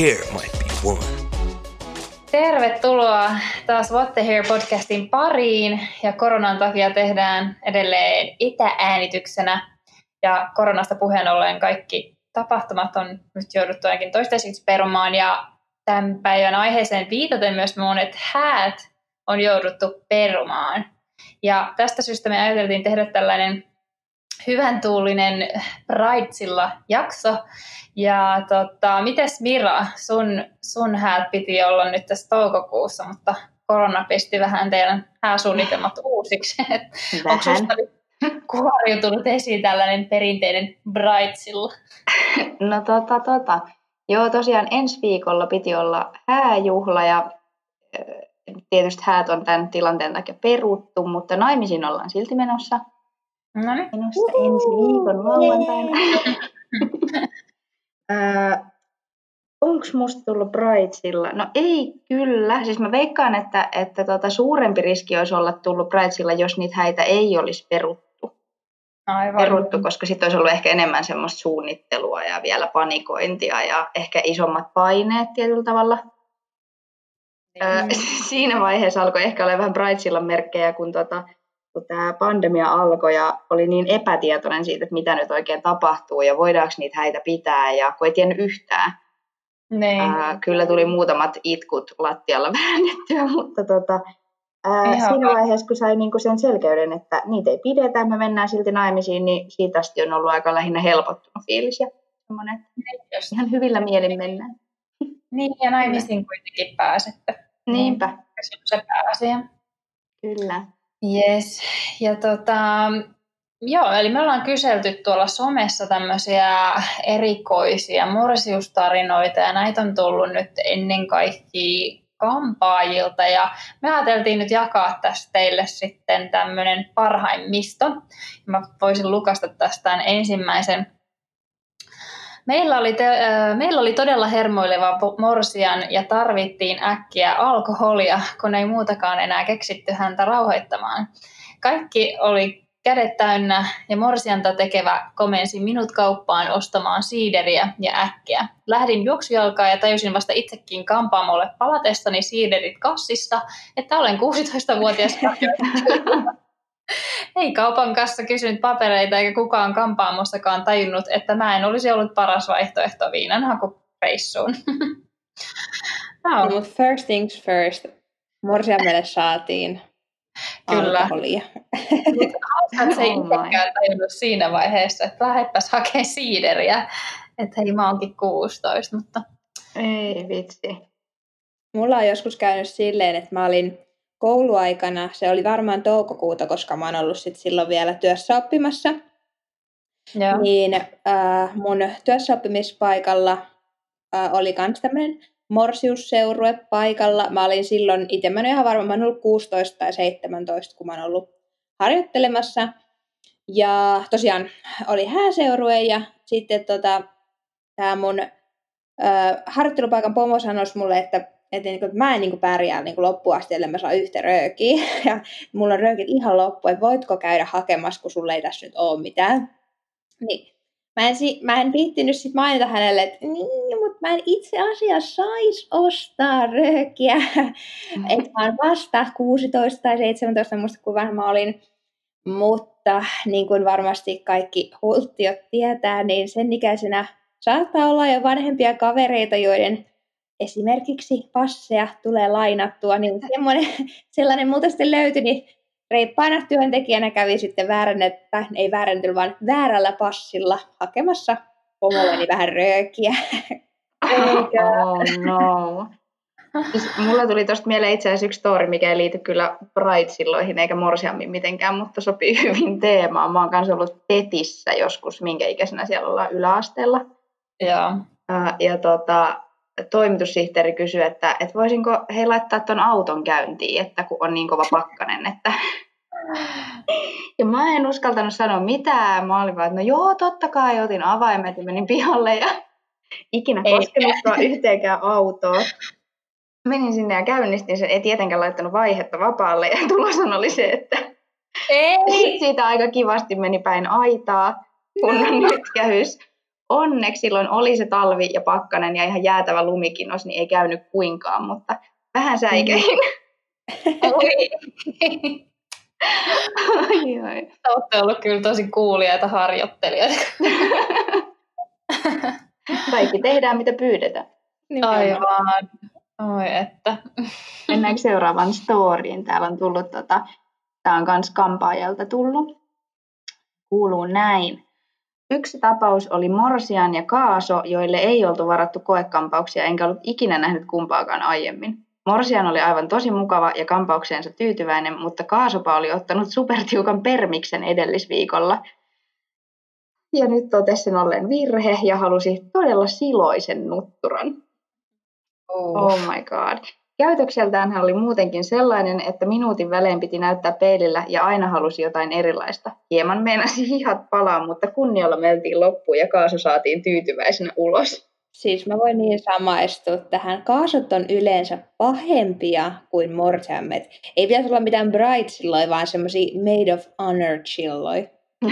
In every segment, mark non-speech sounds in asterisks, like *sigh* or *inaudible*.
hair might be one. Tervetuloa taas What the Hair podcastin pariin ja koronan takia tehdään edelleen etääänityksenä ja koronasta puheen ollen kaikki tapahtumat on nyt jouduttu ainakin toistaiseksi perumaan ja tämän päivän aiheeseen viitaten myös monet häät on jouduttu perumaan. Ja tästä syystä me ajateltiin tehdä tällainen hyvän tuulinen Bridesilla jakso. Ja tota, mites Mira, sun, sun häät piti olla nyt tässä toukokuussa, mutta korona pisti vähän teidän hääsuunnitelmat uusiksi. *laughs* Onko susta kuoriutunut esiin tällainen perinteinen Bridesilla? *laughs* No tota, tota. Joo, tosiaan ensi viikolla piti olla hääjuhla ja tietysti häät on tämän tilanteen takia peruttu, mutta naimisiin ollaan silti menossa. No niin. Menossa ensi viikon lauantaina. *laughs* Onko musta tullut Bridesilla? No ei kyllä. Siis mä veikkaan, että, että tota, suurempi riski olisi olla tullut Bridesilla, jos niitä häitä ei olisi peruttu. Aivan. peruttu koska sitten olisi ollut ehkä enemmän semmoista suunnittelua ja vielä panikointia ja ehkä isommat paineet tietyllä tavalla. Ää, Niin. *laughs* siinä vaiheessa alkoi ehkä olla vähän Bridesilla merkkejä, kun, tota, kun tämä pandemia alkoi ja oli niin epätietoinen siitä, että mitä nyt oikein tapahtuu ja voidaanko niitä häitä pitää ja kun ei tiennyt yhtään. Niin. Ää, kyllä tuli muutamat itkut lattialla *laughs* väännettyä, mutta tota, ää, Ihan siinä va- vaiheessa, kun sai niinku sen selkeyden, että niitä ei pidetä, me mennään silti naimisiin, niin siitä asti on ollut aika lähinnä helpottunut fiilis ja semmoinen, että Just. ihan hyvillä mielin mennään. Niin, ja naimisiin kuitenkin pääsette. Niinpä, Se on se pääasia. kyllä. Yes. Ja tota, joo, eli me ollaan kyselty tuolla somessa tämmöisiä erikoisia morsiustarinoita, ja näitä on tullut nyt ennen kaikkea kampaajilta, ja me ajateltiin nyt jakaa tästä teille sitten tämmöinen parhaimmisto. Mä voisin lukasta tästä ensimmäisen Meillä oli, te, meillä oli todella hermoileva morsian ja tarvittiin äkkiä alkoholia, kun ei muutakaan enää keksitty häntä rauhoittamaan. Kaikki oli kädet täynnä ja morsianta tekevä komensi minut kauppaan ostamaan siideriä ja äkkiä. Lähdin juoksujalkaa ja tajusin vasta itsekin kampaamolle palatessani siiderit kassissa, että olen 16-vuotias *laughs* ei kaupan kanssa kysynyt papereita eikä kukaan kampaamossakaan tajunnut, että mä en olisi ollut paras vaihtoehto viinanhakureissuun. *laughs* No, no, mutta first things first. Morsiamelle saatiin Kyllä. alkoholia. *laughs* että se ei Oh itsekään tajunnut siinä vaiheessa, että lähdepäs hakemaan siideriä. Että hei, mä oonkin 16, mutta Ei vitsi. Mulla on joskus käynyt silleen, että mä olin kouluaikana, se oli varmaan toukokuuta, koska mä oon ollut sit silloin vielä työssä oppimassa, joo. niin äh, mun työssäoppimispaikalla äh, oli kans tämmönen morsiusseurue paikalla. Mä olin silloin, itse mä en ihan varma, mä oon ollut 16 tai 17, kun mä oon ollut harjoittelemassa. Ja tosiaan oli hääseurue ja sitten tota, tämä mun ö, harjoittelupaikan pomo sanoi mulle, että, että, niinku, että mä en niinku pärjää niinku loppuun asti, ellei mä saa yhtä röökiä. *laughs* Ja mulla on röökit ihan loppu, että voitko käydä hakemassa, kun sulla ei tässä nyt ole mitään. Niin. Mä en, mä en viittinyt sit mainita hänelle, että niin, mutta mä en itse asiassa sais ostaa röökiä. *laughs* Et mä oon vasta 16 tai 17, en muista kuinka vanha mä olin. Mutta niin kuin varmasti kaikki hulttiot tietää, niin sen ikäisenä saattaa olla jo vanhempia kavereita, joiden esimerkiksi passeja tulee lainattua, niin semmoinen, *laughs* sellainen multa sitten löytyi, niin reippaana työntekijänä kävi sitten väärennettä, ei vääräntynyt, vaan väärällä passilla hakemassa pomolleni vähän röökiä. *laughs* Eikä. Oh no. Siis mulla tuli tosta mieleen itse asiassa yksi story, mikä ei liity kyllä Pride-silloihin eikä morsiammin mitenkään, mutta sopii *laughs* hyvin teemaan. Mä oon kanssa ollut Petissä joskus, minkä ikäisenä siellä ollaan yläasteella. Joo. Ja tota, toimitussihteeri kysyi, että, että voisinko he laittaa ton auton käyntiin, että kun on niin kova pakkanen, että ja mä en uskaltanut sanoa mitään. Mä olin vaan, että no joo, totta kai otin avaimet ja menin pihalle ja ikinä koskenutkaan yhteenkään autoa. Menin sinne ja käynnistin sen, ei tietenkään laittanut vaihetta vapaalle ja tuloshan oli se, että Ei! siitä aika kivasti meni päin aitaa, kunnon nytkähys. Onneksi silloin oli se talvi ja pakkanen ja ihan jäätävä lumikinnos, niin ei käynyt kuinkaan, mutta vähän säikein. Ai. Olette ollut kyllä tosi kuulijaita harjoittelijoita. Kaikki tehdään, mitä pyydetään. Aivan. Oi että. Mennäänkö seuraavaan storyin? Täällä on tullut, tota, tämä on myös kampaajalta tullut. Kuuluu näin. Yksi tapaus oli Morsian ja Kaaso, joille ei oltu varattu koekampauksia, enkä ollut ikinä nähnyt kumpaakaan aiemmin. Morsian oli aivan tosi mukava ja kampaukseensa tyytyväinen, mutta Kaasopa oli ottanut supertiukan permiksen edellisviikolla. Ja nyt totesi sen olleen virhe ja halusi todella siloisen nutturan. Oh. Oh my god. Käytökseltään hän oli muutenkin sellainen, että minuutin välein piti näyttää peilillä ja aina halusi jotain erilaista. Hieman meinasi hihat palaa, mutta kunnialla meltiin loppuun ja kaasu saatiin tyytyväisenä ulos. Siis mä voin niin samaistua tähän. Kaasut on yleensä pahempia kuin mortiammet. Ei pitäisi olla mitään bright chilloi, vaan semmoisia made of honor chilloi. *laughs*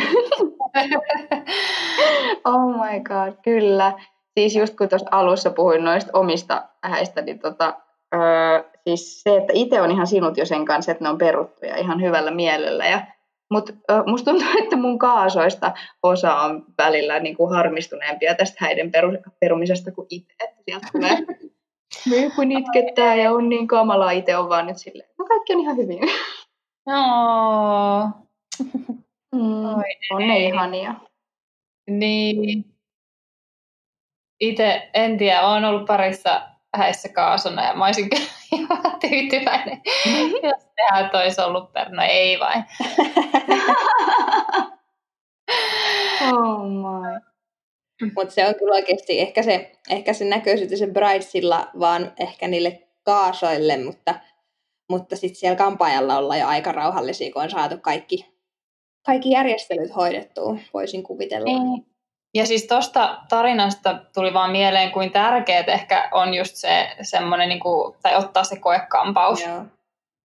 oh my god, kyllä. Siis just kun tuossa alussa puhuin noista omista häistä, niin tota, öö, siis se, että itse on ihan sinut jo sen kanssa, että ne on peruttuja ihan hyvällä mielellä. Ja, mutta musta tuntuu, että mun kaasoista osa on välillä niin kuin harmistuneempia tästä häiden peru, perumisesta kuin itse. Että sieltä tulee *laughs* myy kun itkettää ja on niin kamalaa, itse on vaan nyt silleen, no kaikki on ihan hyvin. Oh. Mm, *laughs* Oi, on ne ihania. Niin. Itse en tiedä, olen ollut parissa häissä kaasuna ja mä olisin kyllä *laughs* ihan tyytyväinen, jos tehdään olisi ollut per... No ei vain. *laughs* oh my. Mutta se on kyllä oikeasti, ehkä se, ehkä se näkyy sitten se bridesilla vaan ehkä niille kaasoille, mutta, mutta sitten siellä kampaajalla ollaan jo aika rauhallisia, kun on saatu kaikki, kaikki järjestelyt hoidettua, voisin kuvitella. Niin. Ja siis tuosta tarinasta tuli vaan mieleen, kuin tärkeää ehkä on just se semmoinen, niin kuin, tai ottaa se koekampaus, Joo.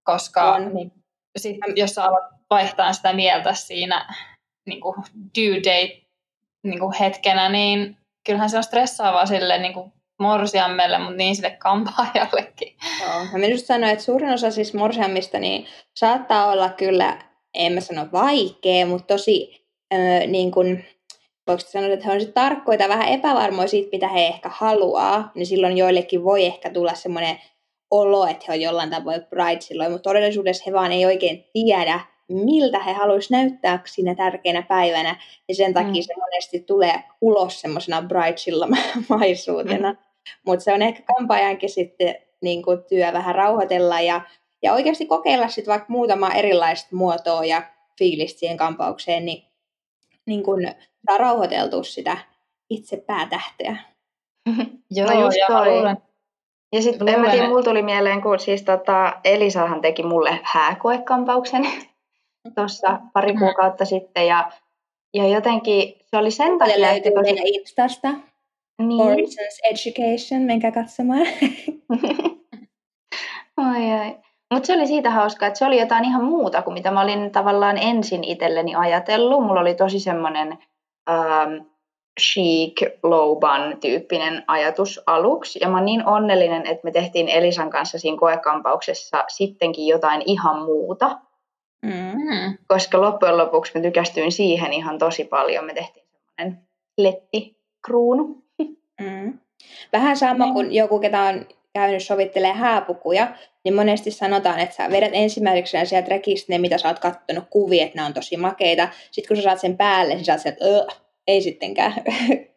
koska On. niin, sit, jos sä alat vaihtaa sitä mieltä siinä niin kuin due date niin kuin hetkenä, niin kyllähän se on stressaavaa sille niin kuin morsiammelle, mutta niin sille kampaajallekin. Joo. Mä just sanoin, että suurin osa siis morsiammista niin saattaa olla kyllä, en mä sano vaikea, mutta tosi öö, niin kuin, voiko sanoa, että he on sit tarkkoja tai vähän epävarmoja siitä, mitä he ehkä haluaa, niin silloin joillekin voi ehkä tulla semmoinen olo, että he on jollain tavoin bright silloin, mutta todellisuudessa he vaan ei oikein tiedä, miltä he haluaisi näyttää siinä tärkeänä päivänä, ja sen takia Mm. se monesti tulee ulos semmoisena bright maisuutena. Mutta se on ehkä kampaajankin sitten niin kuin työ vähän rauhoitella ja, ja oikeasti kokeilla sitten vaikka muutama erilaista muotoa ja fiilistä siihen kampaukseen, niin, niin kuin saa rauhoiteltua sitä itse päätähteä. *laughs* Joo, No just ja toi. luulen, Ja sitten en mä tiedä, mulla tuli mieleen, kun siis tota, Elisahan teki mulle hääkoekampauksen *laughs* tuossa pari Mm. kuukautta sitten. Ja, ja jotenkin se oli sen takia, että löytyy tosi... meidän Instasta, Niin. Horizons Education, menkää katsomaan. *laughs* Ai ai. Mutta se oli siitä hauskaa, että se oli jotain ihan muuta kuin mitä mä olin tavallaan ensin itselleni ajatellut. Mulla oli tosi semmoinen ähm, chic, low bun tyyppinen ajatus aluksi. Ja mä oon niin onnellinen, että me tehtiin Elisan kanssa siinä koekampauksessa sittenkin jotain ihan muuta. Mm. mm, Koska loppujen lopuksi mä tykästyin siihen ihan tosi paljon. Me tehtiin semmoinen lettikruunu. *laughs* Mm. Vähän sama Niin. kuin joku, ketä on käynyt sovittelee hääpukuja, niin monesti sanotaan, että sä vedät ensimmäiseksi sieltä rekistä ne, mitä sä oot kattonut kuvia, että ne on tosi makeita. Sitten kun sä saat sen päälle, niin sä oot sieltä, että "Ugh, ei sittenkään. *laughs*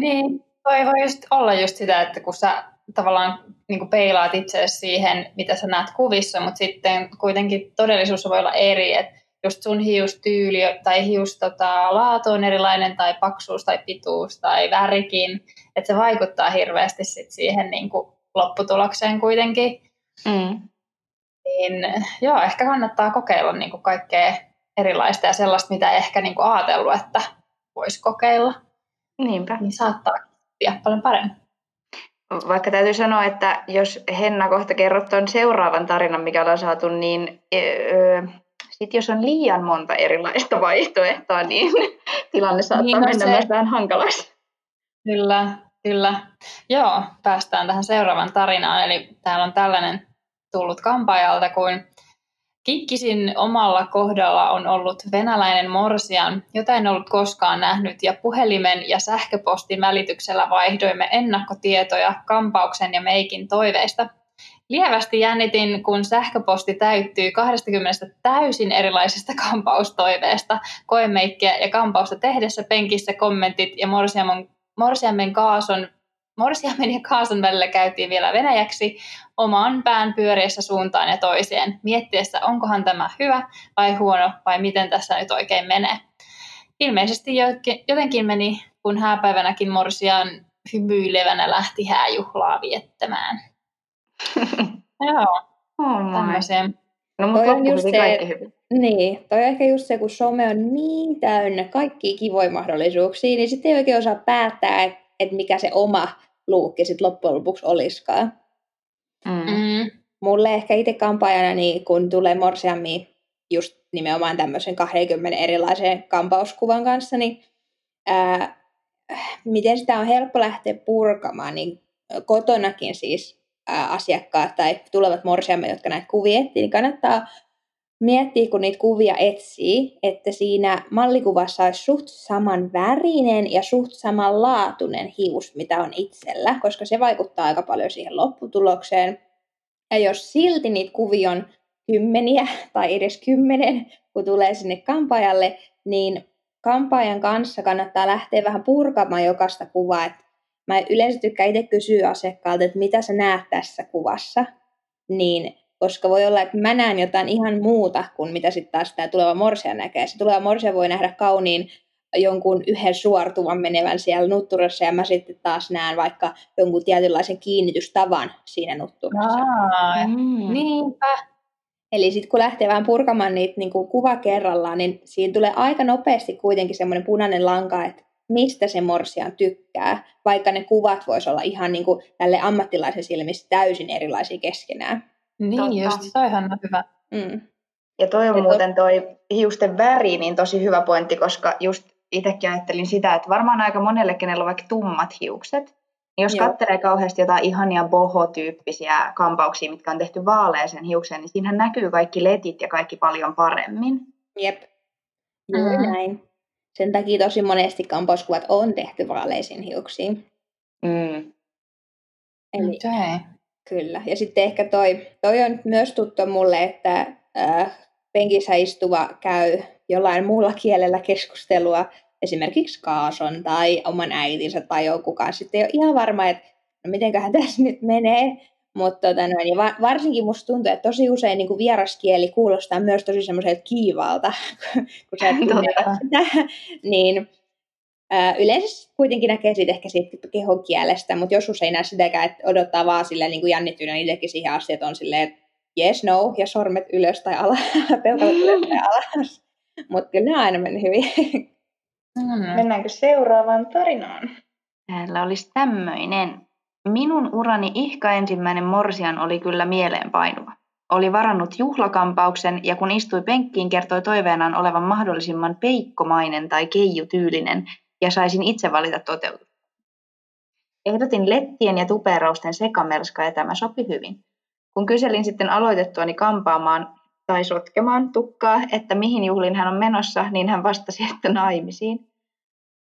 Niin, toi voi just olla just sitä, että kun sä tavallaan niin kuin peilaat itseäsi siihen, mitä sä näet kuvissa, mutta sitten kuitenkin todellisuus voi olla eri, että just sun hiustyyli tai hius tota, laatu on erilainen tai paksuus tai pituus tai värikin, että se vaikuttaa hirveästi sit siihen niin kuin lopputulokseen kuitenkin. Mm. Niin joo, ehkä kannattaa kokeilla niin kuin kaikkea erilaista ja sellaista, mitä ei ehkä niin kuin ajatellut, että voisi kokeilla, Niinpä. niin saattaa tehdä paljon paremmin. Vaikka täytyy sanoa, että jos Henna kohta kerrot tuon seuraavan tarinan, mikä ollaan saatu, niin öö, sit jos on liian monta erilaista *laughs* vaihtoehtoa, niin tilanne saattaa Niin, no mennä se- myös vähän hankalaksi. Kyllä, kyllä. Joo, päästään tähän seuraavaan tarinaan. Eli täällä on tällainen tullut kampaajalta kuin Kikkisin omalla kohdalla on ollut venäläinen morsian, jota en ollut koskaan nähnyt, ja puhelimen ja sähköpostin välityksellä vaihdoimme ennakkotietoja kampauksen ja meikin toiveista. Lievästi jännitin, kun sähköposti täyttyy 20 täysin erilaisista kampaustoiveesta, koemeikkiä ja kampausta tehdessä penkissä kommentit ja morsiamen, morsiamen kaason Morsiamen ja Kaason välillä käytiin vielä venäjäksi oman pään pyöriessä suuntaan ja toiseen, miettiessä onkohan tämä hyvä vai huono vai miten tässä nyt oikein menee. Ilmeisesti jotenkin meni, kun hääpäivänäkin Morsian hymyilevänä lähti hääjuhlaa viettämään. *laughs* Joo, Oh tämmöisiä. No mutta on just se- kaikki hyvin. Niin, toi on ehkä just se, kun some on niin täynnä kaikkia kivoja mahdollisuuksia, niin sitten ei oikein osaa päättää, että et mikä se oma luukki sitten loppujen lopuksi olisikaan. Mm. Mm. Mulle ehkä itse kampaajana, niin kun tulee morsiammi just nimenomaan tämmöisen 20 erilaisen kampauskuvan kanssa, niin ää, miten sitä on helppo lähteä purkamaan, niin kotonakin siis ää, asiakkaat tai tulevat morsiamme, jotka näitä kuvia etsii, niin kannattaa miettiä, kun niitä kuvia etsii, että siinä mallikuvassa olisi suht saman värinen ja suht samanlaatuinen hius, mitä on itsellä, koska se vaikuttaa aika paljon siihen lopputulokseen. Ja jos silti niitä kuvia on kymmeniä *laughs* tai edes kymmenen, kun tulee sinne kampaajalle, niin kampaajan kanssa kannattaa lähteä vähän purkamaan jokaista kuvaa. Et mä yleensä tykkään itse kysyä asiakkaalta, että mitä sä näet tässä kuvassa. Niin, koska voi olla, että mä näen jotain ihan muuta kuin mitä sitten taas tämä tuleva morsia näkee. Se tuleva morsia voi nähdä kauniin jonkun yhden suortuvan menevän siellä nutturassa ja mä sitten taas näen vaikka jonkun tietynlaisen kiinnitystavan siinä nutturassa. Aa, Mm. niinpä. Eli sitten kun lähtee vähän purkamaan niitä niin kuin kuva kerrallaan, niin siinä tulee aika nopeasti kuitenkin semmoinen punainen lanka, että mistä se morsian tykkää, vaikka ne kuvat vois olla ihan niin kuin tälle ammattilaisen silmissä täysin erilaisia keskenään. Niin Totta. just, toihan on hyvä. Mm. Ja toi on Ja muuten toi hiusten väri niin tosi hyvä pointti, koska just itsekin ajattelin sitä, että varmaan aika monelle, kenellä on vaikka tummat hiukset, niin jos Joo. katselee kauheasti jotain ihania boho-tyyppisiä kampauksia, mitkä on tehty vaaleeseen hiukseen, niin siinähän näkyy kaikki letit ja kaikki paljon paremmin. Jep. Juuri Mm. näin. Sen takia tosi monesti kampauskuvat on tehty vaaleisiin hiuksiin. Mm. Eli Okay. Kyllä. Ja sitten ehkä toi, toi on myös tuttu mulle, että äh, penkissä istuva käy jollain muulla kielellä keskustelua, esimerkiksi Kaason tai oman äitinsä tai jonkun kanssa. Sitten ei ole ihan varma, että no mitenköhän tässä nyt menee. Mutta tota noin, ja va- varsinkin musta tuntuu, että tosi usein niin kuin vieraskieli kuulostaa myös tosi semmoiselta kiivaalta, *laughs* kun sä et *laughs* sitä. niin yleensä kuitenkin näkee siitä ehkä siitä kehon kielestä, mutta joskus ei näe sitäkään, että odottaa vaan silleen niin kuin jännittyneenä itsekin siihen asti, että on silleen, että yes, no, ja sormet ylös tai alas, *laughs* peukalot ylös tai alas. Mutta kyllä ne on aina mennyt hyvin. Mm. Mennäänkö seuraavaan tarinaan? Täällä olisi tämmöinen. Minun urani ihka ensimmäinen morsian oli kyllä mieleenpainuva. Oli varannut juhlakampauksen ja kun istui penkkiin, kertoi toiveenaan olevan mahdollisimman peikkomainen tai keijutyylinen ja saisin itse valita toteutus. Ehdotin lettien ja tuperausten sekamelska ja tämä sopi hyvin. Kun kyselin sitten aloitettuani kampaamaan tai sotkemaan tukkaa, että mihin juhliin hän on menossa, niin hän vastasi, että naimisiin.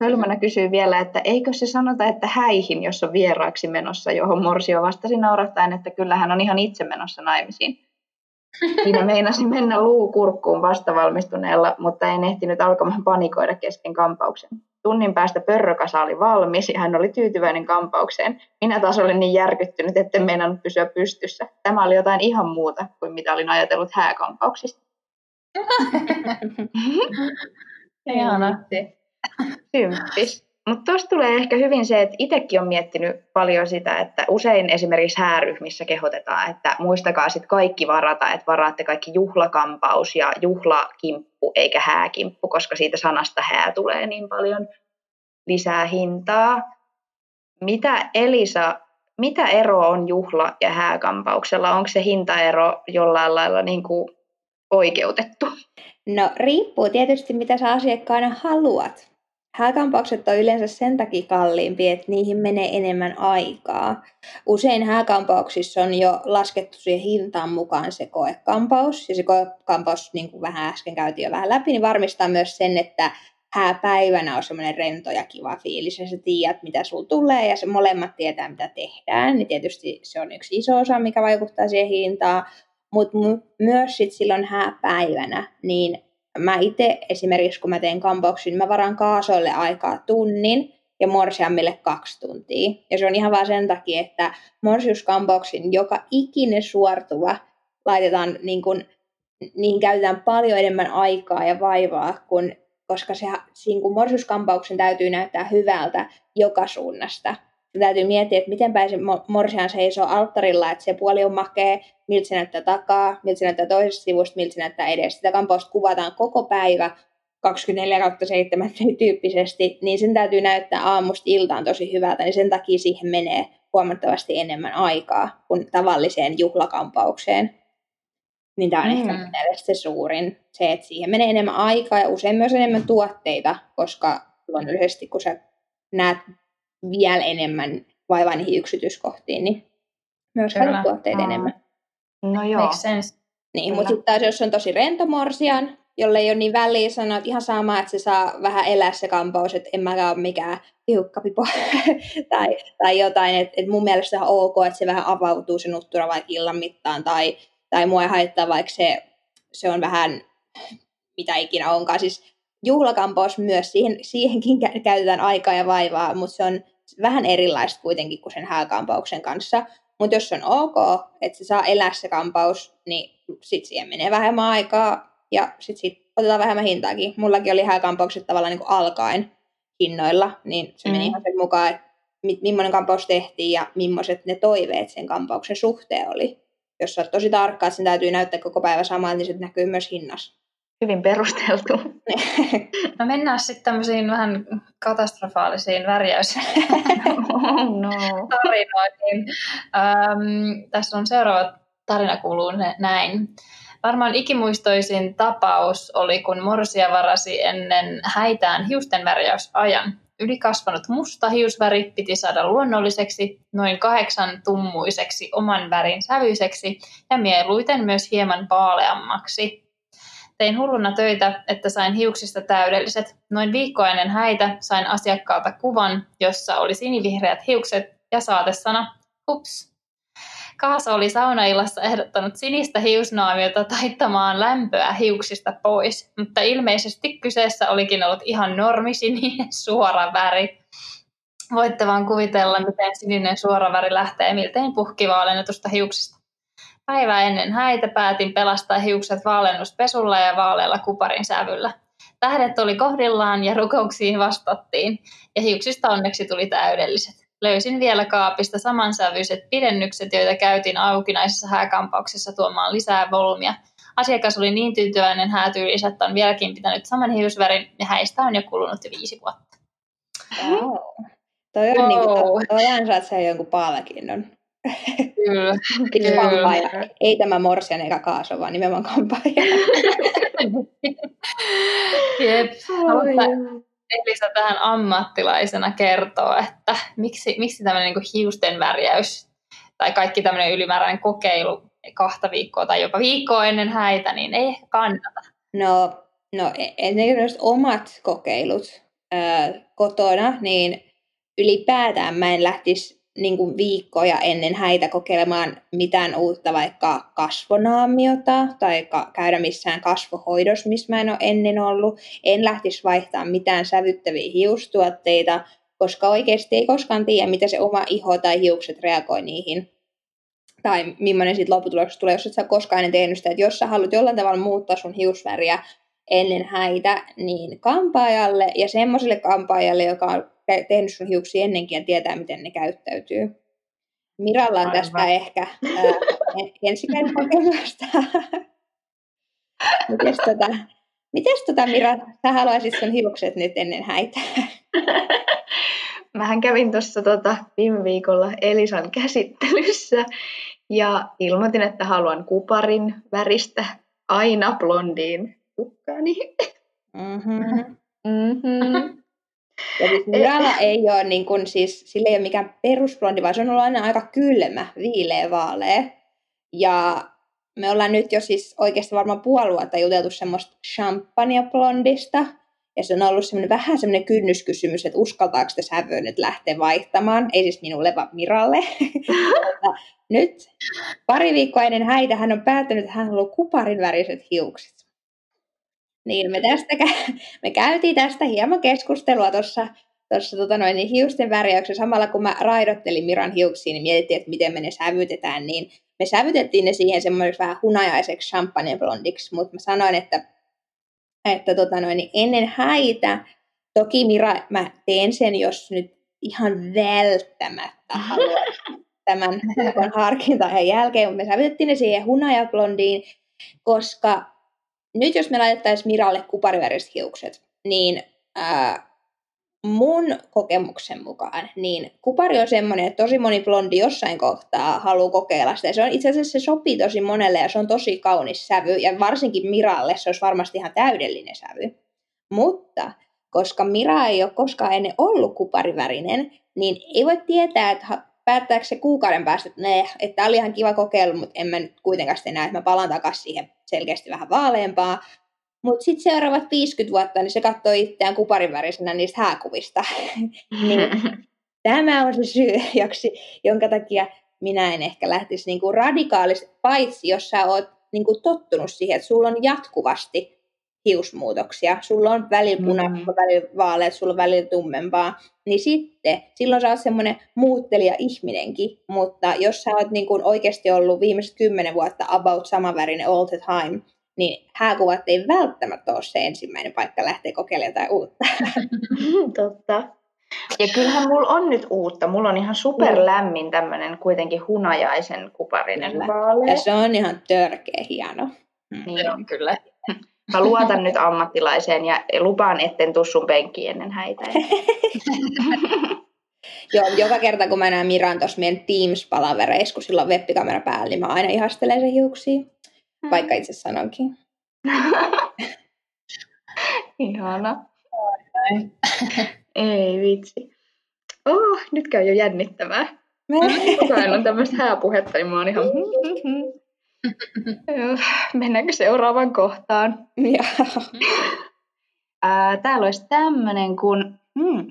Hölmönä kysyi vielä, että eikö se sanota, että häihin, jos on vieraaksi menossa, johon Morsio vastasi naurattaen, että kyllä hän on ihan itse menossa naimisiin. Siinä meinasi mennä luu kurkkuun vastavalmistuneella, mutta en ehtinyt alkamaan panikoida kesken kampauksen. Tunnin päästä pörrökasa oli valmis ja hän oli tyytyväinen kampaukseen. Minä taas olin niin järkyttynyt, etten meinannut pysyä pystyssä. Tämä oli jotain ihan muuta kuin mitä olin ajatellut hääkampauksista. *laughs* Ihana. Symppis. Mutta tuossa tulee ehkä hyvin se, että itsekin on miettinyt paljon sitä, että usein esimerkiksi hääryhmissä kehotetaan, että muistakaa sitten kaikki varata, että varaatte kaikki juhlakampaus ja juhlakimppu eikä hääkimppu, koska siitä sanasta hää tulee niin paljon lisää hintaa. Mitä Elisa, mitä ero on juhla- ja hääkampauksella? Onko se hintaero jollain lailla niin kuin oikeutettu? No riippuu tietysti, mitä sä asiakkaana haluat. Hääkampaukset on yleensä sen takia kalliimpi, että niihin menee enemmän aikaa. Usein hääkampauksissa on jo laskettu siihen hintaan mukaan se koekampaus, ja se koekampaus, niin kuin vähän äsken käytiin jo vähän läpi, niin varmistaa myös sen, että hääpäivänä on semmoinen rento ja kiva fiilis, ja sä tiedät, mitä sulla tulee, ja se molemmat tietää, mitä tehdään, niin tietysti se on yksi iso osa, mikä vaikuttaa siihen hintaan, mutta myös sit silloin hääpäivänä, niin mä itse esimerkiksi, kun mä teen kampauksia, niin mä varan kaasoille aikaa tunnin ja morsiammille kaksi tuntia. Ja se on ihan vaan sen takia, että morsiuskampauksin joka ikinen suortuva laitetaan, niin kun, niihin käytetään paljon enemmän aikaa ja vaivaa, kun, koska se, siinä kun morsiuskampauksen täytyy näyttää hyvältä joka suunnasta täytyy miettiä, että miten pääsen morsian seisoo alttarilla, että se puoli on makea, miltä se näyttää takaa, miltä se näyttää toisesta sivusta, miltä se näyttää edes. Sitä kampausta kuvataan koko päivä 24 7 tyyppisesti, niin sen täytyy näyttää aamusta iltaan tosi hyvältä, niin sen takia siihen menee huomattavasti enemmän aikaa kuin tavalliseen juhlakampaukseen. Niin tämä on mm. ehkä mielestä se suurin, se, että siihen menee enemmän aikaa ja usein myös enemmän tuotteita, koska luonnollisesti kun sä näet vielä enemmän vaivaa niihin yksityiskohtiin, niin myös tuotteita enemmän. No joo. Makes sense. Niin, mutta sitten taas jos on tosi rentomorsian, jolle ei ole niin väliä sanoa, että ihan sama, että se saa vähän elää se kampaus, että en mäkään ole mikään hiukkapipo *laughs* tai, tai jotain, että et mun mielestä on ok, että se vähän avautuu se nuttura vaikka illan mittaan tai, tai mua ei haittaa, vaikka se, se on vähän mitä ikinä onkaan. Siis juhlakampaus myös, siihen, siihenkin käytetään aikaa ja vaivaa, mutta se on vähän erilaista kuitenkin kuin sen hääkampauksen kanssa. Mutta jos on ok, että se saa elää se kampaus, niin sitten siihen menee vähemmän aikaa ja sitten sit otetaan vähemmän hintaakin. Mullakin oli hääkampaukset tavallaan niin alkaen hinnoilla, niin se mm. meni ihan sen mukaan, että millainen kampaus tehtiin ja millaiset ne toiveet sen kampauksen suhteen oli. Jos oot tosi tarkka, että sen täytyy näyttää koko päivä samalta, niin se näkyy myös hinnassa. Hyvin perusteltu. *laughs* No mennään sitten tämmöisiin vähän katastrofaalisiin värjäys oh, no. tarinoihin. Ähm, tässä on seuraava tarina kuuluu näin. Varmaan ikimuistoisin tapaus oli, kun Morsia varasi ennen häitään hiusten värjäysajan. Ylikasvanut musta hiusväri piti saada luonnolliseksi, noin kahdeksan tummuiseksi oman värin sävyiseksi ja mieluiten myös hieman vaaleammaksi. Tein hulluna töitä, että sain hiuksista täydelliset. Noin viikko ennen häitä sain asiakkaalta kuvan, jossa oli sinivihreät hiukset ja saatesana hups. Kaasa oli saunaillassa ehdottanut sinistä hiusnaamiota taittamaan lämpöä hiuksista pois, mutta ilmeisesti kyseessä olikin ollut ihan normisininen suora väri. Voitte vaan kuvitella, miten sininen suora väri lähtee miltein puhkivaalennetusta hiuksista. Päivää ennen häitä päätin pelastaa hiukset vaalennuspesulla ja vaaleella kuparin sävyllä. Tähdet oli kohdillaan ja rukouksiin vastattiin, ja hiuksista onneksi tuli täydelliset. Löysin vielä kaapista samansävyiset pidennykset, joita käytiin aukinaisessa hääkampauksessa tuomaan lisää volyymia. Asiakas oli niin tyytyväinen häätyylissä, että on vieläkin pitänyt saman hiusvärin, ja häistä on jo kulunut jo viisi vuotta. Wow. Toi on wow. niin kuin, toi ansaitsee jonkun palkinnon. Kyllä. Kampaaja. Ei tämä morsian eikä kaaso, vaan nimenomaan kampaaja. Jep. Elisa tähän ammattilaisena kertoo, että miksi, miksi tämmöinen niin hiusten värjäys tai kaikki tämmöinen ylimääräinen kokeilu kahta viikkoa tai jopa viikkoa ennen häitä, niin ei ehkä kannata. No, no e-, ennen omat kokeilut ää, kotona, niin ylipäätään mä en lähtisi niin kuin viikkoja ennen häitä kokeilemaan mitään uutta, vaikka kasvonaamiota tai ka- käydä missään kasvohoidossa, missä mä en ole ennen ollut. En lähtisi vaihtaa mitään sävyttäviä hiustuotteita, koska oikeasti ei koskaan tiedä, mitä se oma iho tai hiukset reagoi niihin. Tai millainen siitä lopputuloksesta tulee, jos et sä koskaan ennen tehnyt sitä. Että jos sä haluat jollain tavalla muuttaa sun hiusväriä ennen häitä, niin kampaajalle ja semmoiselle kampaajalle, joka on tehnyt sun hiuksia ennenkin ja tietää, miten ne käyttäytyy. Miralla on Aivan. tästä ehkä ää, ensikäden kokemusta. mites, tota, mites tota, Mira, sä haluaisit sun hiukset nyt ennen häitä? Mähän kävin tuossa tota, viime viikolla Elisan käsittelyssä ja ilmoitin, että haluan kuparin väristä aina blondiin kukkaani. Mm-hmm. mm-hmm. Ja siis Miralla ei ole, niin kun, siis, sillä ei ole mikään perusblondi, vaan se on ollut aina aika kylmä, viileä, vaalea. Ja me ollaan nyt jo siis oikeasti varmaan puoli vuotta juteltu semmoista champagne-blondista. Ja se on ollut semmoinen, vähän semmoinen kynnyskysymys, että uskaltaako sitä sävyä nyt lähteä vaihtamaan. Ei siis minulle, vaan Miralle. *laughs* nyt pari viikkoa ennen häitä hän on päättänyt, että hän haluaa kuparin väriset hiukset. Niin me, tästä, me käytiin tästä hieman keskustelua tuossa tuossa tota noin, niin hiusten värjäyksessä samalla kun mä raidottelin Miran hiuksiin, niin mietittiin, että miten me ne sävytetään, niin me sävytettiin ne siihen semmoiseksi vähän hunajaiseksi champagne blondiksi, mutta mä sanoin, että, että tota noin, niin ennen häitä, toki Mira, mä teen sen, jos nyt ihan välttämättä *laughs* haluan tämän harkintajan jälkeen, mutta me sävytettiin ne siihen hunajablondiin, koska nyt jos me laitettaisiin Miralle kupariväriset hiukset, niin ää, mun kokemuksen mukaan, niin kupari on semmoinen, että tosi moni blondi jossain kohtaa haluaa kokeilla sitä. Se on, itse asiassa se sopii tosi monelle ja se on tosi kaunis sävy. Ja varsinkin Miralle se olisi varmasti ihan täydellinen sävy. Mutta koska Mira ei ole koskaan ennen ollut kuparivärinen, niin ei voi tietää, että päättääkö se kuukauden päästä, että, ne, että tämä oli ihan kiva kokeilu, mutta en mä nyt kuitenkaan sitten näe, että mä palaan takaisin siihen selkeästi vähän vaaleampaa. Mutta sitten seuraavat 50 vuotta, niin se katsoo itseään kuparivärisenä niistä hääkuvista. *laughs* niin, tämä on se syy, joksi, jonka takia minä en ehkä lähtisi niinku radikaalisesti, paitsi jos sä oot niinku tottunut siihen, että sulla on jatkuvasti hiusmuutoksia. Sulla on välillä punaista, mm. välillä vaaleat, sulla on välillä tummempaa. Niin sitten, silloin sä oot semmoinen muuttelija ihminenkin, mutta jos sä oot niin kuin oikeasti ollut viimeiset kymmenen vuotta about samanvärinen all the time, niin hääkuvat ei välttämättä ole se ensimmäinen paikka lähteä kokeilemaan jotain uutta. *laughs* Totta. Ja kyllähän mulla on nyt uutta. Mulla on ihan super lämmin tämmöinen kuitenkin hunajaisen kuparinen vaale. Ja se on ihan törkeä hieno. Mm. Niin. On kyllä. Mä luotan nyt ammattilaiseen ja lupaan, etten tuu sun penkkiin ennen häitä. *laughs* Joo, joka kerta kun mä näen Miran tuossa meidän Teams-palavereissa, kun sillä on webbikamera päällä, niin mä aina ihastelen sen hiuksia. Mm. Vaikka itse sanonkin. *laughs* Ihana. Ei vitsi. Oh, nyt käy jo jännittävää. Koko ajan on tämmöistä hääpuhetta, niin mä oon ihan... *laughs* Mennäänkö seuraavaan kohtaan? *laughs* Täällä olisi tämmöinen, kun hmm,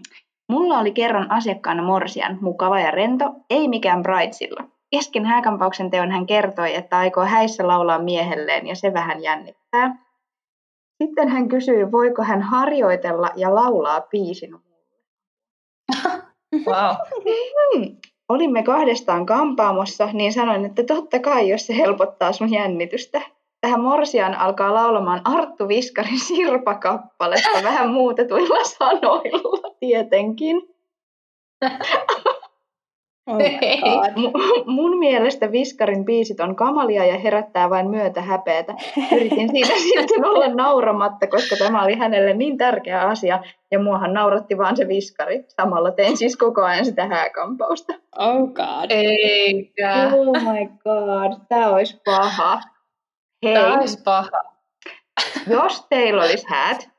mulla oli kerran asiakkaana Morsian, mukava ja rento, ei mikään bridesilla. Kesken hääkampauksen teon hän kertoi, että aikoo häissä laulaa miehelleen ja se vähän jännittää. Sitten hän kysyi, voiko hän harjoitella ja laulaa biisin wow. *laughs* Hmm. Olimme kahdestaan kampaamossa, niin sanoin, että totta kai, jos se helpottaa sun jännitystä. Tähän Morsian alkaa laulamaan Arttu Viskarin sirpakappaletta vähän muutetuilla sanoilla tietenkin. *laughs* Oh mun mielestä Viskarin biisit on kamalia ja herättää vain myötä häpeätä. Yritin siitä *laughs* sitten olla nauramatta, koska tämä oli hänelle niin tärkeä asia. Ja muahan nauratti vaan se Viskari. Samalla tein siis koko ajan sitä hääkampausta. Oh god. Eikä. Oh my god, tämä olisi paha. Hei, tämä olisi paha. Jos teillä olisi häät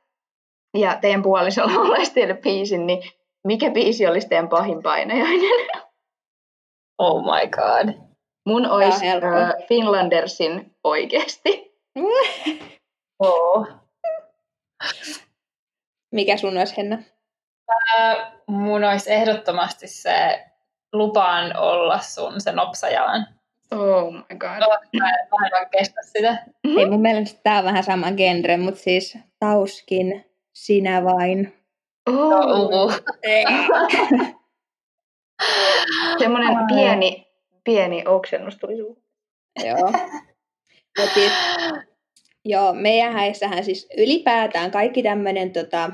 ja teidän puolisolla *laughs* olisi teille biisin, niin mikä biisi olisi teidän pahin painajainen? Oh my god. Mun olisi uh, Finlandersin oikeasti. *laughs* oh. Mikä sun olisi, Henna? Äh, mun olisi ehdottomasti se lupaan olla sun se nopsajalan. Oh my god. No, mä en aivan kestä sitä. Ei mun mielestä tää on vähän sama genre, mutta siis Tauskin, sinä vain. Oh. No, uh. *laughs* Semmoinen pieni, pieni oksennus tuli suuhun. Joo. Mut siis, joo, meidän häissähän siis ylipäätään kaikki tämmöinen tota,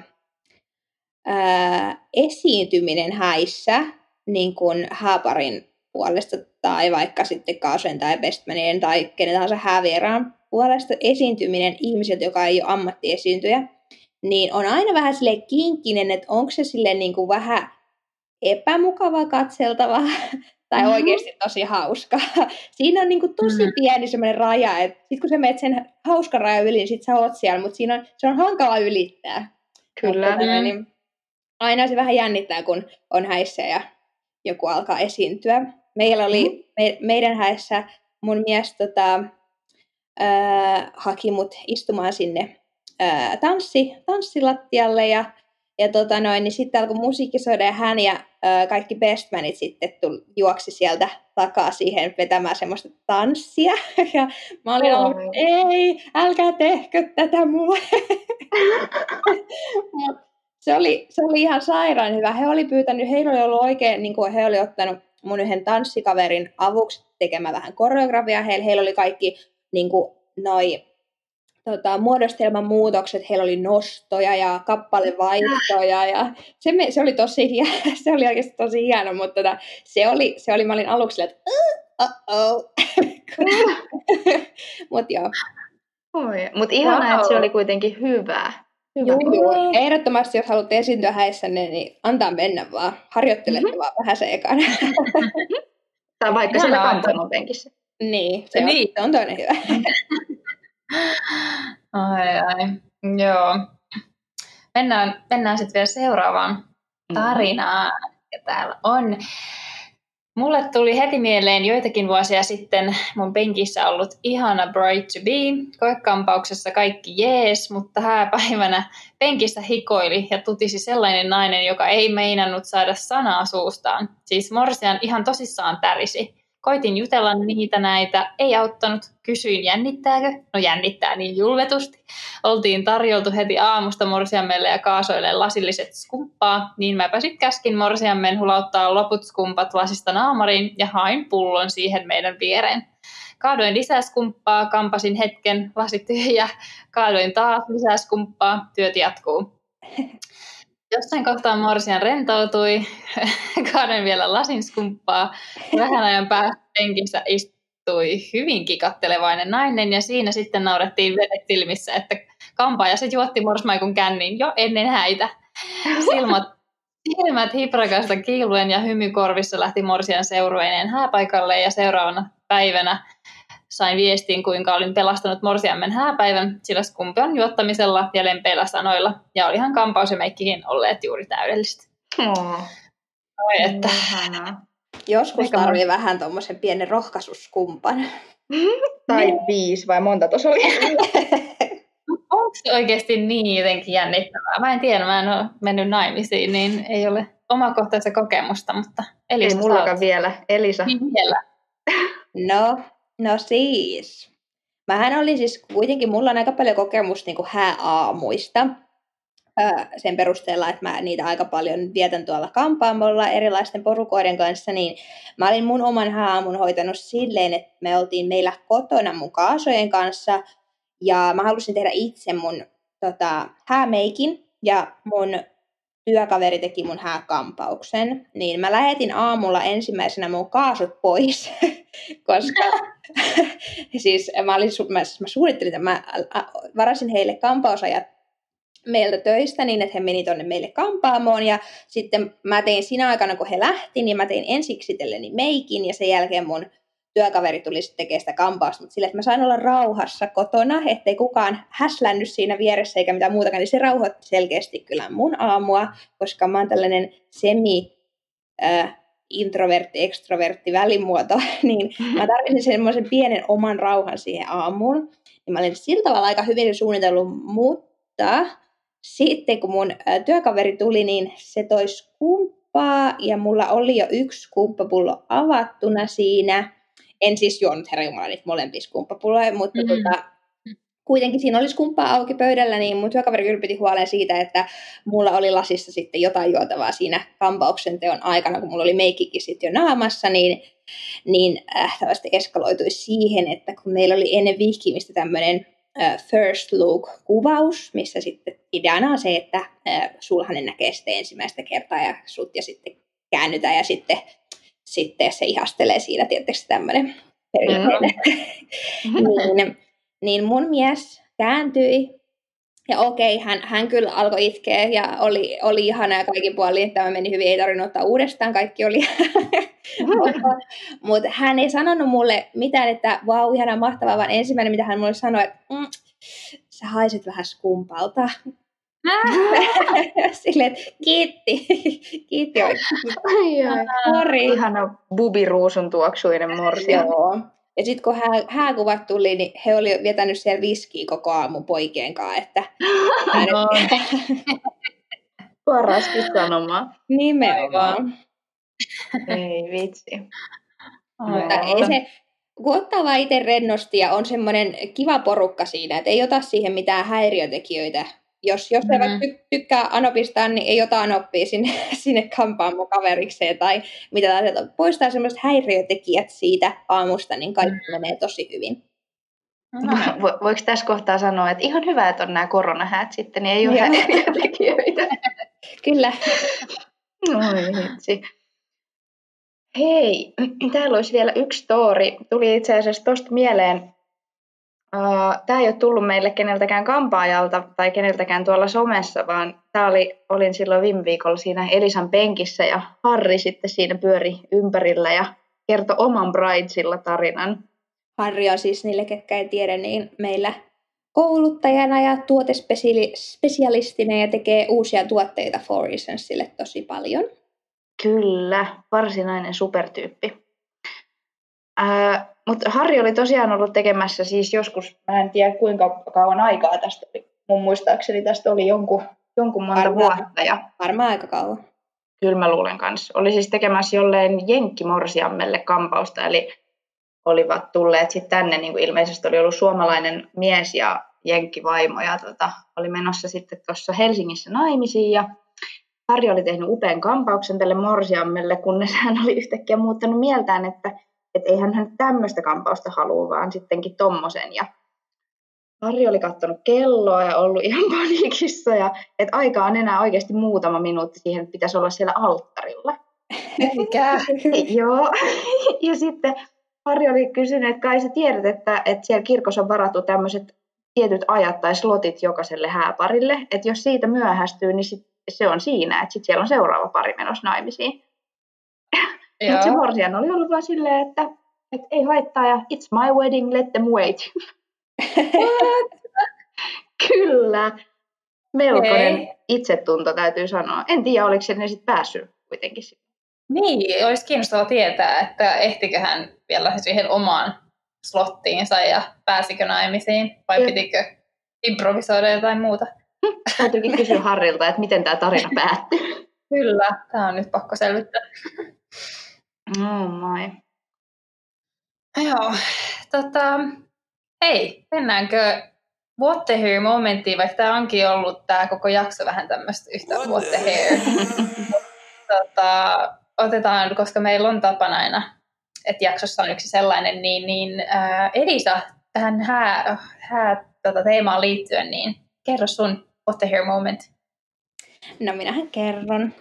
ää, esiintyminen häissä, niin kuin hääparin puolesta tai vaikka sitten Kaasen tai Bestmanien tai kenen tahansa häävieraan puolesta esiintyminen ihmiset, joka ei ole ammattiesiintyjä, niin on aina vähän sille kinkkinen, että onko se sille niin kuin vähän epämukava katseltava *laughs* tai mm-hmm. oikeasti tosi hauska. Siinä on niinku tosi mm. pieni semmoinen raja, että sit kun sä menet sen hauskan rajan yli, niin sit sä oot siellä, mutta siinä on, se on hankala ylittää. Kyllä. Mutta, mm. niin, aina se vähän jännittää, kun on häissä ja joku alkaa esiintyä. Meillä oli mm-hmm. me, meidän häissä mun mies tota, ää, haki mut istumaan sinne ää, tanssi, tanssilattialle ja, ja tota noin, niin sitten alkoi musiikki soida ja hän ja ää, kaikki bestmanit sitten tuli, juoksi sieltä takaa siihen vetämään semmoista tanssia. *laughs* Ja mä olin ollut, ei, älkää tehkö tätä mulle. *laughs* Mut se oli, se oli ihan sairaan hyvä. He oli pyytänyt, heillä oli ollut oikein, niin kuin he oli ottanut mun yhden tanssikaverin avuksi tekemään vähän koreografiaa. Heillä, heillä oli kaikki niin kuin, noi, tota, muodostelman muutokset, heillä oli nostoja ja kappalevaihtoja ja se, me, se oli tosi hieno, *laughs* se oli oikeasti tosi hieno, mutta tota, se, oli, se oli, mä olin aluksi että uh-oh. *laughs* Mutta joo. Mutta ihanaa, wow. että se oli kuitenkin hyvää. Hyvä. Joo, ehdottomasti jos haluat esiintyä häissänne, niin antaa mennä vaan. Harjoittelette mm-hmm. vaan vähän se ekana. tai vaikka siellä kantamopenkissä. Niin, se on, niin. se on toinen hyvä. *laughs* ai ai, joo. Mennään, mennään sitten vielä seuraavaan mm. tarinaan. Ja täällä on Mulle tuli heti mieleen joitakin vuosia sitten mun penkissä ollut ihana Bright to Be. Koekampauksessa kaikki jees, mutta hääpäivänä penkissä hikoili ja tutisi sellainen nainen, joka ei meinannut saada sanaa suustaan. Siis Morsian ihan tosissaan tärisi. Koitin jutella niitä näitä, ei auttanut. Kysyin jännittääkö? No jännittää niin julvetusti. Oltiin tarjoltu heti aamusta morsiammelle ja kaasoille lasilliset skumppaa, niin mäpä sitten käskin morsiammen hulauttaa loput skumpat lasista naamariin ja hain pullon siihen meidän viereen. Kaadoin lisää skumppaa, kampasin hetken, lasi tyhjä, kaadoin taas lisää skumppaa, työt jatkuu. *laughs* Jossain kohtaa Morsian rentoutui, *laughs* kaaden vielä lasinskumppaa. Vähän ajan päästä istui hyvin kikattelevainen nainen ja siinä sitten naurettiin vedet silmissä, että kampaaja se juotti morsmaikun kännin jo ennen häitä. Silmat, silmät hiprakasta kiiluen ja hymykorvissa lähti Morsian seurueineen hääpaikalle ja seuraavana päivänä sain viestin, kuinka olin pelastanut morsiammen hääpäivän, sillä skumpion juottamisella ja lempeillä sanoilla. Ja olihan kampaus ja meikkikin olleet juuri täydellistä. Oh. Oi, että... Joskus Eikä tarvii mun... vähän tuommoisen pienen rohkaisuskumpan. *laughs* tai viisi, vai monta tuossa oli? *laughs* Onko se oikeasti niin jotenkin jännittävää? Mä en tiedä, mä en ole mennyt naimisiin, niin ei ole omakohtaista kokemusta, mutta Elisa Ei mullakaan vielä. Elisa. Niin vielä. No, No siis. Mähän oli siis kuitenkin, mulla on aika paljon kokemusta niin hääaamuista sen perusteella, että mä niitä aika paljon vietän tuolla kampaamolla erilaisten porukoiden kanssa, niin mä olin mun oman hääaamun hoitanut silleen, että me oltiin meillä kotona mun kaasojen kanssa, ja mä halusin tehdä itse mun tota, häämeikin, ja mun työkaveri teki mun hääkampauksen, niin mä lähetin aamulla ensimmäisenä mun kaasut pois, *laughs* koska *laughs* siis mä, olin, mä, mä suunnittelin, että mä varasin heille kampausajat meiltä töistä niin, että he meni tonne meille kampaamoon. Ja sitten mä tein siinä aikana, kun he lähti, niin mä tein ensiksi itselleni meikin ja sen jälkeen mun työkaveri tuli sitten tekemään sitä kampausta, mutta sille, että mä sain olla rauhassa kotona, ettei kukaan häslännyt siinä vieressä eikä mitään muutakaan, niin se rauhoitti selkeästi kyllä mun aamua, koska mä oon tällainen semi äh, introvertti, ekstrovertti välimuoto, *laughs* niin mä tarvitsin semmoisen pienen oman rauhan siihen aamuun. Niin mä olin sillä tavalla aika hyvin suunnitellut, mutta sitten kun mun työkaveri tuli, niin se toi skumppaa ja mulla oli jo yksi skumppapullo avattuna siinä en siis juonut herra niitä molempia skumppapulloja, mutta mm. tota, kuitenkin siinä oli skumppaa auki pöydällä, niin mun työkaveri kyllä piti huolen siitä, että mulla oli lasissa sitten jotain juotavaa siinä kampauksen teon aikana, kun mulla oli meikkikin sitten jo naamassa, niin, niin äh, eskaloitui siihen, että kun meillä oli ennen vihkimistä tämmöinen äh, first look-kuvaus, missä sitten ideana on se, että äh, sulhanen näkee sitten ensimmäistä kertaa ja sut ja sitten käännytään ja sitten sitten se ihastelee siinä, tietysti tämmöinen perinteinen. Mm. *laughs* niin, niin mun mies kääntyi ja okei, hän, hän kyllä alkoi itkeä ja oli, oli ihana ja kaikki puoli, tämä meni hyvin, ei tarvinnut ottaa uudestaan, kaikki oli. mutta, *laughs* mutta hän ei sanonut mulle mitään, että vau, ihana mahtavaa, vaan ensimmäinen, mitä hän mulle sanoi, että mm, sä haiset vähän skumpalta. *laughs* Silleen, kiitti. *laughs* kiitti oikein. Sori. Ihana bubiruusun tuoksuinen morsia. Joo. Ja sitten kun hää, hääkuvat tuli, niin he oli vietänyt siellä viskiä koko aamu poikien kanssa, että No, *laughs* Paraskin sanoma. nimenomaan. Ei vitsi. Mutta Joo. ei se, kun ottaa vaan itse rennosti ja on semmoinen kiva porukka siinä, että ei ota siihen mitään häiriötekijöitä. Jos, jos mm. ty- tykkää Anopistaan, niin ei ota Anoppia sinne, *laughs* sinne kampaamo kaverikseen tai mitä tahansa. Poistaa semmoiset häiriötekijät siitä aamusta, niin kaikki Mm. menee tosi hyvin. no, Vo- Voiko tässä kohtaa sanoa, että ihan hyvä, että on nämä koronahäät sitten, niin ei ole häiriötekijöitä. *laughs* Kyllä. Oi vitsi. Hei, *clears throat* täällä olisi vielä yksi story. Tuli itse asiassa tosta mieleen. Tämä ei ole tullut meille keneltäkään kampaajalta tai keneltäkään tuolla somessa, vaan tämä oli, olin silloin viime viikolla siinä Elisan penkissä ja Harri sitten siinä pyöri ympärillä ja kertoi oman Bridesilla tarinan. Harri on siis niille, ketkä ei tiedä, niin meillä kouluttajana ja tuotespesialistina ja tekee uusia tuotteita For Essentialille tosi paljon. Kyllä, varsinainen supertyyppi. Ää, mutta Harri oli tosiaan ollut tekemässä siis joskus, mä en tiedä kuinka kauan aikaa tästä oli. Mun muistaakseni tästä oli jonkun, jonkun monta Varmaan. vuotta ja Varmaan aika kauan. kyllä mä luulen kanssa. Oli siis tekemässä jolleen jenkkimorsiammelle kampausta, eli olivat tulleet sitten tänne, niin kuin ilmeisesti oli ollut suomalainen mies ja jenkkivaimo ja tota, oli menossa sitten tuossa Helsingissä naimisiin ja Harri oli tehnyt upean kampauksen tälle morsiammelle, kunnes hän oli yhtäkkiä muuttanut mieltään, että et eihän hän tämmöistä kampausta halua, vaan sittenkin tommosen. Ja Harri oli katsonut kelloa ja ollut ihan *laughs* paniikissa, ja että aika on enää oikeasti muutama minuutti siihen, että pitäisi olla siellä alttarilla. mikä? *laughs* Joo, ja sitten Harri oli kysynyt, että kai sä tiedät, että, että siellä kirkossa on varattu tämmöiset tietyt ajat tai slotit jokaiselle hääparille, että jos siitä myöhästyy, niin sit se on siinä, että sitten siellä on seuraava pari menossa naimisiin. Mutta se morsian oli ollut vaan silleen, että, että ei haittaa ja it's my wedding, let them wait. *laughs* Kyllä. Melkoinen Okei. itsetunto täytyy sanoa. En tiedä, oliko se ne sitten päässyt kuitenkin. Niin, olisi kiinnostavaa tietää, että ehtikö hän vielä siihen omaan slottiinsa ja pääsikö naimisiin vai Jep. pitikö improvisoida jotain muuta. Täytyykin kysyä Harrilta, että miten tämä tarina *laughs* päättyy. Kyllä, tämä on nyt pakko selvittää. Oh my. Joo, tota, hei, mennäänkö What the Hair momenttiin, vaikka tämä onkin ollut tämä koko jakso vähän tämmöistä yhtä What the Hair. *laughs* tota, otetaan, koska meillä on tapana aina, että jaksossa on yksi sellainen, niin, niin ää, Elisa, tähän hää, hää tota, teemaan liittyen, niin kerro sun What the Hair moment. No minähän kerron.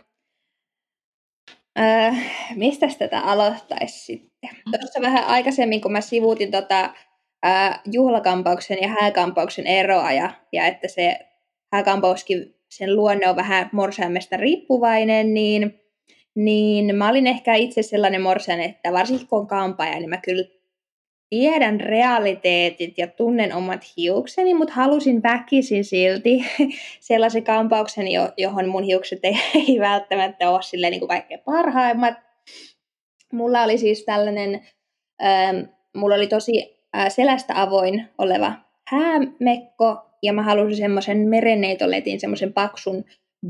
Öö, mistä tätä aloittaisi sitten? Tuossa vähän aikaisemmin, kun mä sivuutin tota, öö, juhlakampauksen ja hääkampauksen eroa ja, ja että se hääkampauskin, sen luonne on vähän morsiamesta riippuvainen, niin, niin mä olin ehkä itse sellainen morsian, että varsinkin kun on kampaaja, niin mä kyllä tiedän realiteetit ja tunnen omat hiukseni, mutta halusin väkisin silti *laughs* sellaisen kampauksen, jo- johon mun hiukset ei, *laughs* ei välttämättä ole silleen niin kuin kaikkein parhaimmat. Mulla oli siis tällainen, ähm, mulla oli tosi äh, selästä avoin oleva häämekko, ja mä halusin semmoisen merenneitoletin, semmoisen paksun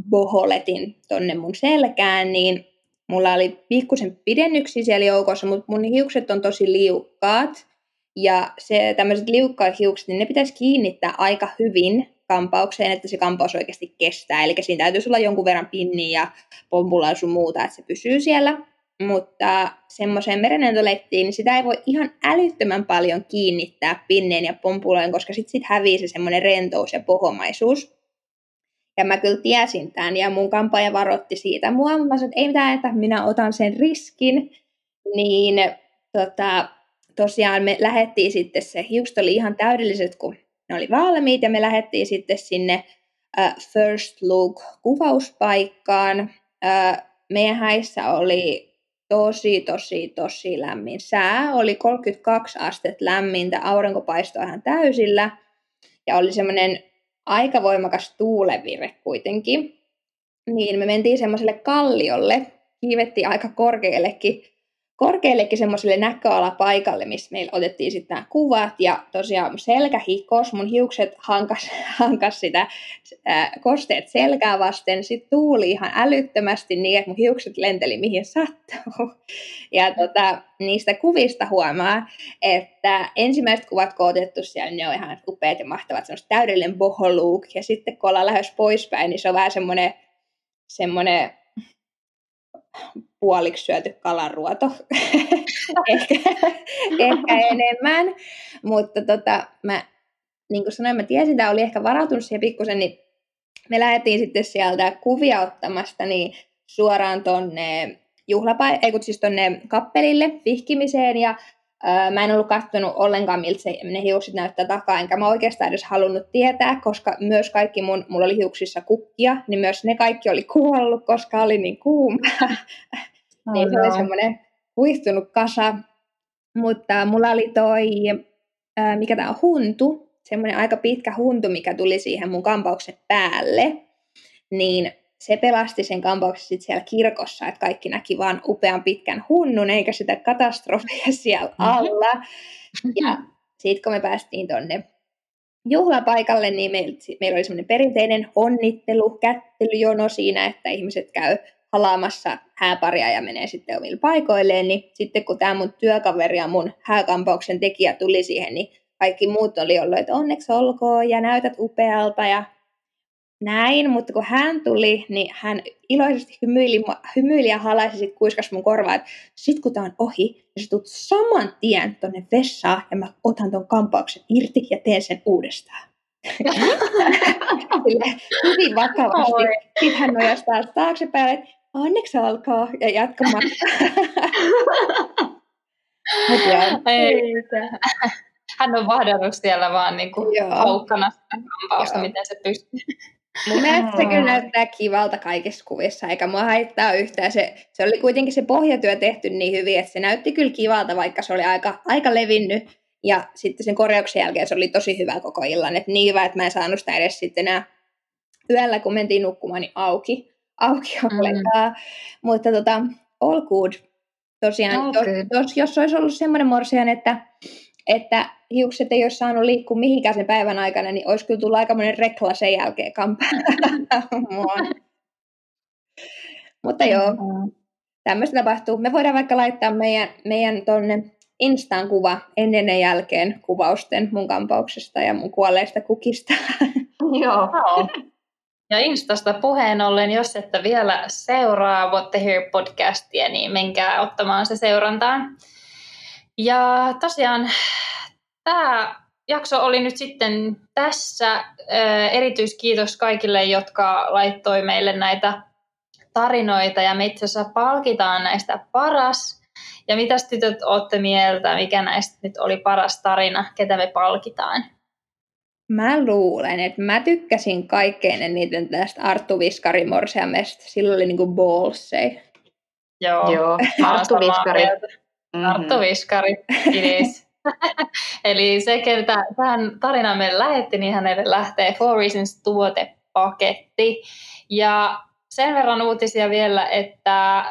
boholetin tonne mun selkään, niin mulla oli pikkusen pidennyksiä siellä joukossa, mutta mun hiukset on tosi liukkaat. Ja se tämmöiset liukkaat hiukset, niin ne pitäisi kiinnittää aika hyvin kampaukseen, että se kampaus oikeasti kestää. Eli siinä täytyisi olla jonkun verran pinniä ja pompulaa ja sun muuta, että se pysyy siellä. Mutta semmoiseen merenentolettiin, niin sitä ei voi ihan älyttömän paljon kiinnittää pinneen ja pompulojen, koska sitten sit hävii se semmoinen rentous ja pohomaisuus. Ja mä kyllä tiesin tämän, ja mun kampaaja varotti siitä mua, mä sanoin, että ei mitään, että minä otan sen riskin. Niin tota, tosiaan me lähettiin sitten, se hiukset oli ihan täydelliset, kun ne oli valmiit, ja me lähettiin sitten sinne uh, First Look kuvauspaikkaan. Uh, meidän häissä oli tosi, tosi, tosi lämmin sää. Oli 32 astetta lämmintä, aurinko paistoi ihan täysillä. Ja oli semmoinen aika voimakas tuulevire kuitenkin. Niin me mentiin semmoiselle kalliolle, kiivettiin aika korkeallekin korkeallekin semmoiselle näköalapaikalle, missä meillä otettiin sitten nämä kuvat, ja tosiaan mun selkä hikos, mun hiukset hankas, *laughs* hankas sitä ää, kosteet selkää vasten, sitten tuuli ihan älyttömästi niin, että mun hiukset lenteli mihin sattuu. Ja tota, niistä kuvista huomaa, että ensimmäiset kuvat, kun otettu siellä, ne on ihan upeat ja mahtavat, semmoista täydellinen boho look, ja sitten kun ollaan lähes poispäin, niin se on vähän semmoinen semmoinen puoliksi syöty kalaruoto, *laughs* ehkä, ehkä enemmän. Mutta tota, mä, niin kuin sanoin, mä tiesin, että oli ehkä varautunut siihen pikkusen, niin me lähdettiin sitten sieltä kuvia ottamasta niin suoraan tonne juhlapai- ei kun siis tonne kappelille vihkimiseen ja mä en ollut katsonut ollenkaan, miltä se, ne hiukset näyttää takaa, enkä mä oikeastaan edes halunnut tietää, koska myös kaikki mun, mulla oli hiuksissa kukkia, niin myös ne kaikki oli kuollut, koska oli niin kuuma. Oh, niin se oli semmoinen huihtunut kasa. Mutta mulla oli toi, ää, mikä tämä on, huntu, semmoinen aika pitkä huntu, mikä tuli siihen mun kampauksen päälle. Niin se pelasti sen kampauksen sitten siellä kirkossa, että kaikki näki vaan upean pitkän hunnun, eikä sitä katastrofia *laughs* siellä mhm. alla. Ja sitten kun me päästiin tonne juhlapaikalle, niin meillä, meillä oli semmoinen perinteinen onnittelu, kättelyjono siinä, että ihmiset käy halaamassa hääparia ja menee sitten omille paikoilleen, niin sitten kun tämä mun työkaveri ja mun hääkampauksen tekijä tuli siihen, niin kaikki muut oli ollut, että onneksi olkoon ja näytät upealta ja näin, mutta kun hän tuli, niin hän iloisesti hymyili, hymyili ja halaisi sitten kuiskas mun korvaa, että sit kun tää on ohi, niin sä tulet saman tien tonne vessaan ja mä otan ton kampauksen irti ja teen sen uudestaan. *laughs* Sille hyvin vakavasti. Sitten hän nojastaa taaksepäin, että onneksi alkaa ja jatkamaan. *laughs* Hän on vahdannut siellä vaan niin kuin haukkana sitä kampausta, miten se pystyy. Mun mielestä se kyllä näyttää kivalta kaikissa kuvissa, eikä mua haittaa yhtään. Se, se oli kuitenkin se pohjatyö tehty niin hyvin, että se näytti kyllä kivalta, vaikka se oli aika, aika levinnyt. Ja sitten sen korjauksen jälkeen se oli tosi hyvä koko illan. Että niin hyvä, että mä en saanut sitä edes sitten enää yöllä, kun mentiin nukkumaan, niin auki, auki ollenkaan. Mm. Mutta tota, all good. Tosiaan, good. Jos, jos olisi ollut semmoinen morsian, että että hiukset ei olisi saanut liikkua mihinkään sen päivän aikana, niin olisi kyllä tullut aikamoinen rekla sen jälkeen kampaamaan. *laughs* Mutta joo, tämmöistä tapahtuu. Me voidaan vaikka laittaa meidän, meidän tonne Instaan kuva ennen ja jälkeen kuvausten mun kampauksesta ja mun kuolleista kukista. *laughs* Joo. Ja Instasta puheen ollen, jos ette vielä seuraa What the Here podcastia, niin menkää ottamaan se seurantaan. Ja tosiaan tämä jakso oli nyt sitten tässä. Erityiskiitos kaikille, jotka laittoi meille näitä tarinoita ja me itse asiassa palkitaan näistä paras. Ja mitä tytöt olette mieltä, mikä näistä nyt oli paras tarina, ketä me palkitaan? Mä luulen, että mä tykkäsin kaikkein eniten tästä Arttu Viskari Morseamesta. Sillä oli niinku ballsei. Joo, Joo Arttu Viskari. Mieltä. Mm-hmm. Arttu Viskari, kiitos. *laughs* Eli se, keltä tähän tarinaan meille lähetti, niin hänelle lähtee Four Reasons tuotepaketti. Ja sen verran uutisia vielä, että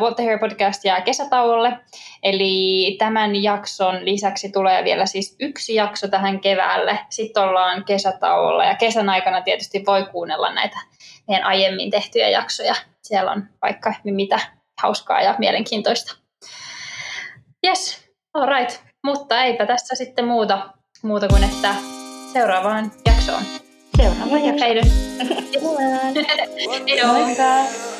What the Hair podcast jää kesätauolle. Eli tämän jakson lisäksi tulee vielä siis yksi jakso tähän keväälle. Sitten ollaan kesätauolla ja kesän aikana tietysti voi kuunnella näitä meidän aiemmin tehtyjä jaksoja. Siellä on vaikka mitä hauskaa ja mielenkiintoista. Yes, all right. Mutta eipä tässä sitten muuta, muuta kuin, että seuraavaan jaksoon. Seuraavaan jaksoon. *laughs* Heidon. Moikka!